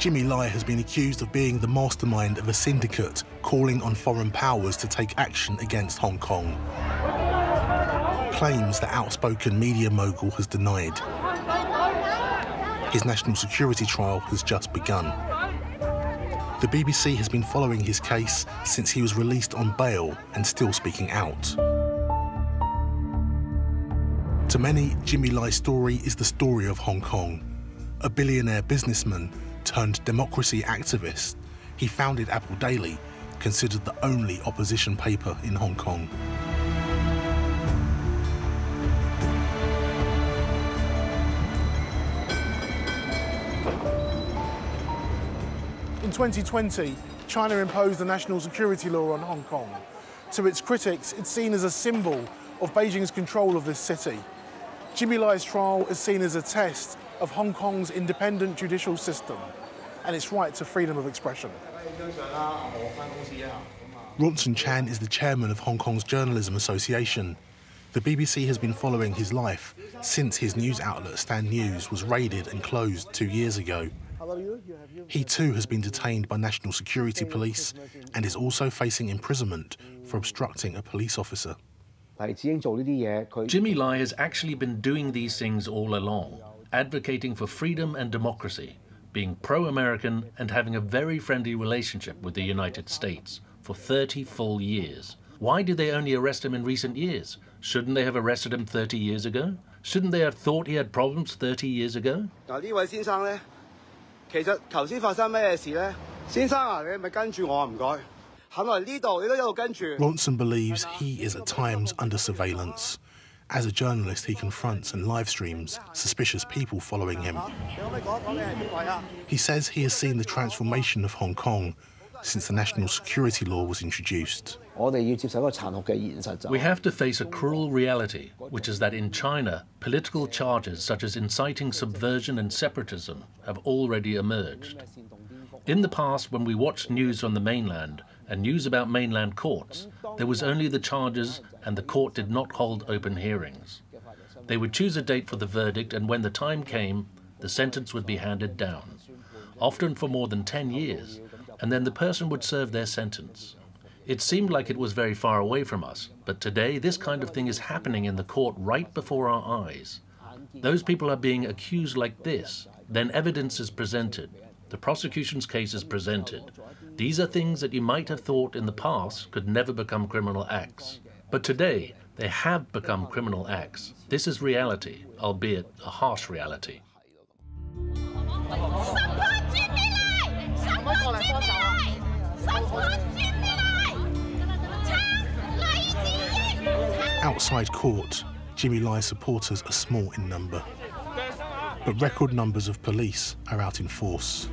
Jimmy Lai has been accused of being the mastermind of a syndicate calling on foreign powers to take action against Hong Kong. Claims that outspoken media mogul has denied. His national security trial has just begun. The BBC has been following his case since he was released on bail and still speaking out. To many, Jimmy Lai's story is the story of Hong Kong. A billionaire businessman turned democracy activist, he founded Apple Daily, considered the only opposition paper in Hong Kong. In 2020, China imposed the national security law on Hong Kong. To its critics, it's seen as a symbol of Beijing's control of this city. Jimmy Lai's trial is seen as a test of Hong Kong's independent judicial system and its right to freedom of expression. Ronson Chan is the chairman of Hong Kong's Journalism Association. The BBC has been following his life since his news outlet Stand News was raided and closed two years ago. He too has been detained by National Security Police and is also facing imprisonment for obstructing a police officer. Jimmy Lai has actually been doing these things all along, advocating for freedom and democracy, being pro American, and having a very friendly relationship with the United States for 30 full years. Why did they only arrest him in recent years? Shouldn't they have arrested him 30 years ago? Shouldn't they have thought he had problems 30 years ago? Ronson believes he is at times under surveillance. As a journalist, he confronts and live streams suspicious people following him. He says he has seen the transformation of Hong Kong since the national security law was introduced. We have to face a cruel reality, which is that in China, political charges such as inciting subversion and separatism have already emerged. In the past, when we watched news on the mainland and news about mainland courts, there was only the charges and the court did not hold open hearings. They would choose a date for the verdict and when the time came, the sentence would be handed down, often for more than 10 years, and then the person would serve their sentence. It seemed like it was very far away from us, but today this kind of thing is happening in the court right before our eyes. Those people are being accused like this, then evidence is presented, the prosecution's case is presented. These are things that you might have thought in the past could never become criminal acts. But today, they have become criminal acts. This is reality, albeit a harsh reality. Outside court, Jimmy Lai supporters are small in number, but record numbers of police are out in force.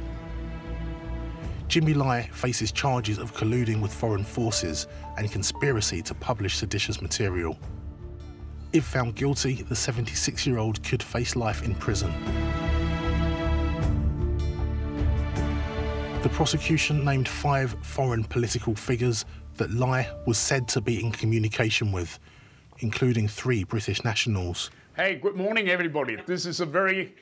Jimmy Lai faces charges of colluding with foreign forces and conspiracy to publish seditious material. If found guilty, the 76-year-old could face life in prison. The prosecution named five foreign political figures that Lai was said to be in communication with, including three British nationals. Hey, good morning, everybody. This is a very,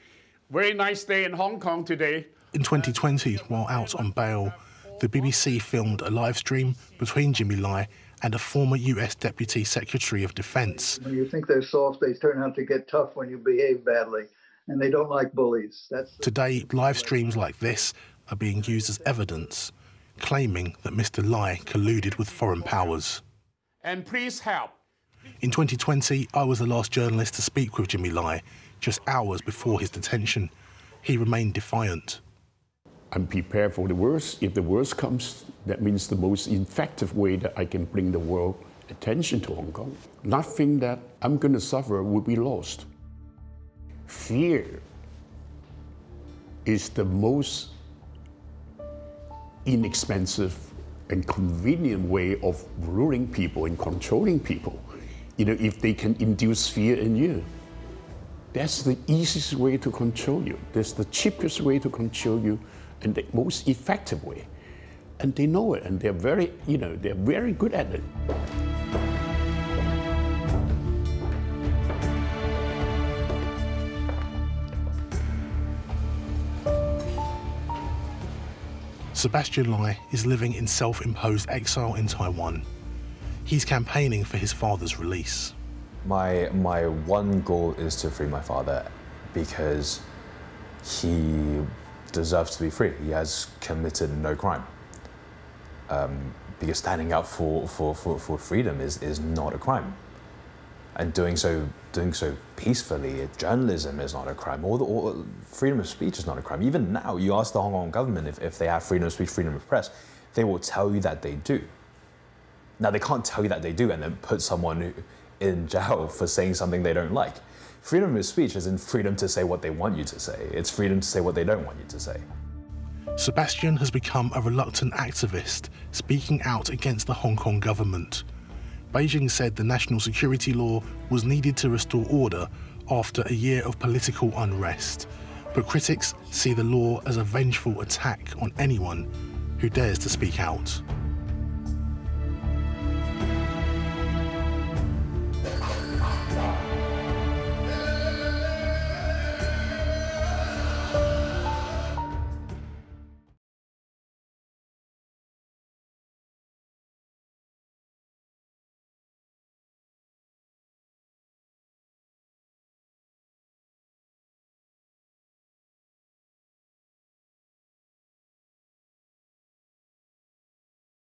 very nice day in Hong Kong today. In 2020, while out on bail, the BBC filmed a live stream between Jimmy Lai and a former US Deputy Secretary of Defense. When you think they're soft, they turn out to get tough when you behave badly, and they don't like bullies. That's Today, live streams like this are being used as evidence, claiming that Mr. Lai colluded with foreign powers. And please help. In 2020, I was the last journalist to speak with Jimmy Lai, just hours before his detention. He remained defiant. I'm prepared for the worst. If the worst comes, that means the most effective way that I can bring the world attention to Hong Kong. Nothing that I'm going to suffer will be lost. Fear is the most inexpensive and convenient way of ruling people and controlling people. You know, if they can induce fear in you, that's the easiest way to control you. That's the cheapest way to control you and the most effective way. And they know it, and they're very, you know, they're very good at it. Sebastian Lai is living in self-imposed exile in Taiwan. He's campaigning for his father's release. My, my one goal is to free my father because he deserves to be free. He has committed no crime. Um, because standing up for, for, for, for freedom is, is not a crime. And doing so, doing so peacefully, journalism is not a crime. or, the, all, freedom of speech is not a crime. Even now, you ask the Hong Kong government if, if they have freedom of speech, freedom of press, they will tell you that they do. Now, they can't tell you that they do and then put someone in jail for saying something they don't like. Freedom of speech isn't freedom to say what they want you to say, it's freedom to say what they don't want you to say. Sebastian has become a reluctant activist, speaking out against the Hong Kong government. Beijing said the national security law was needed to restore order after a year of political unrest, but critics see the law as a vengeful attack on anyone who dares to speak out.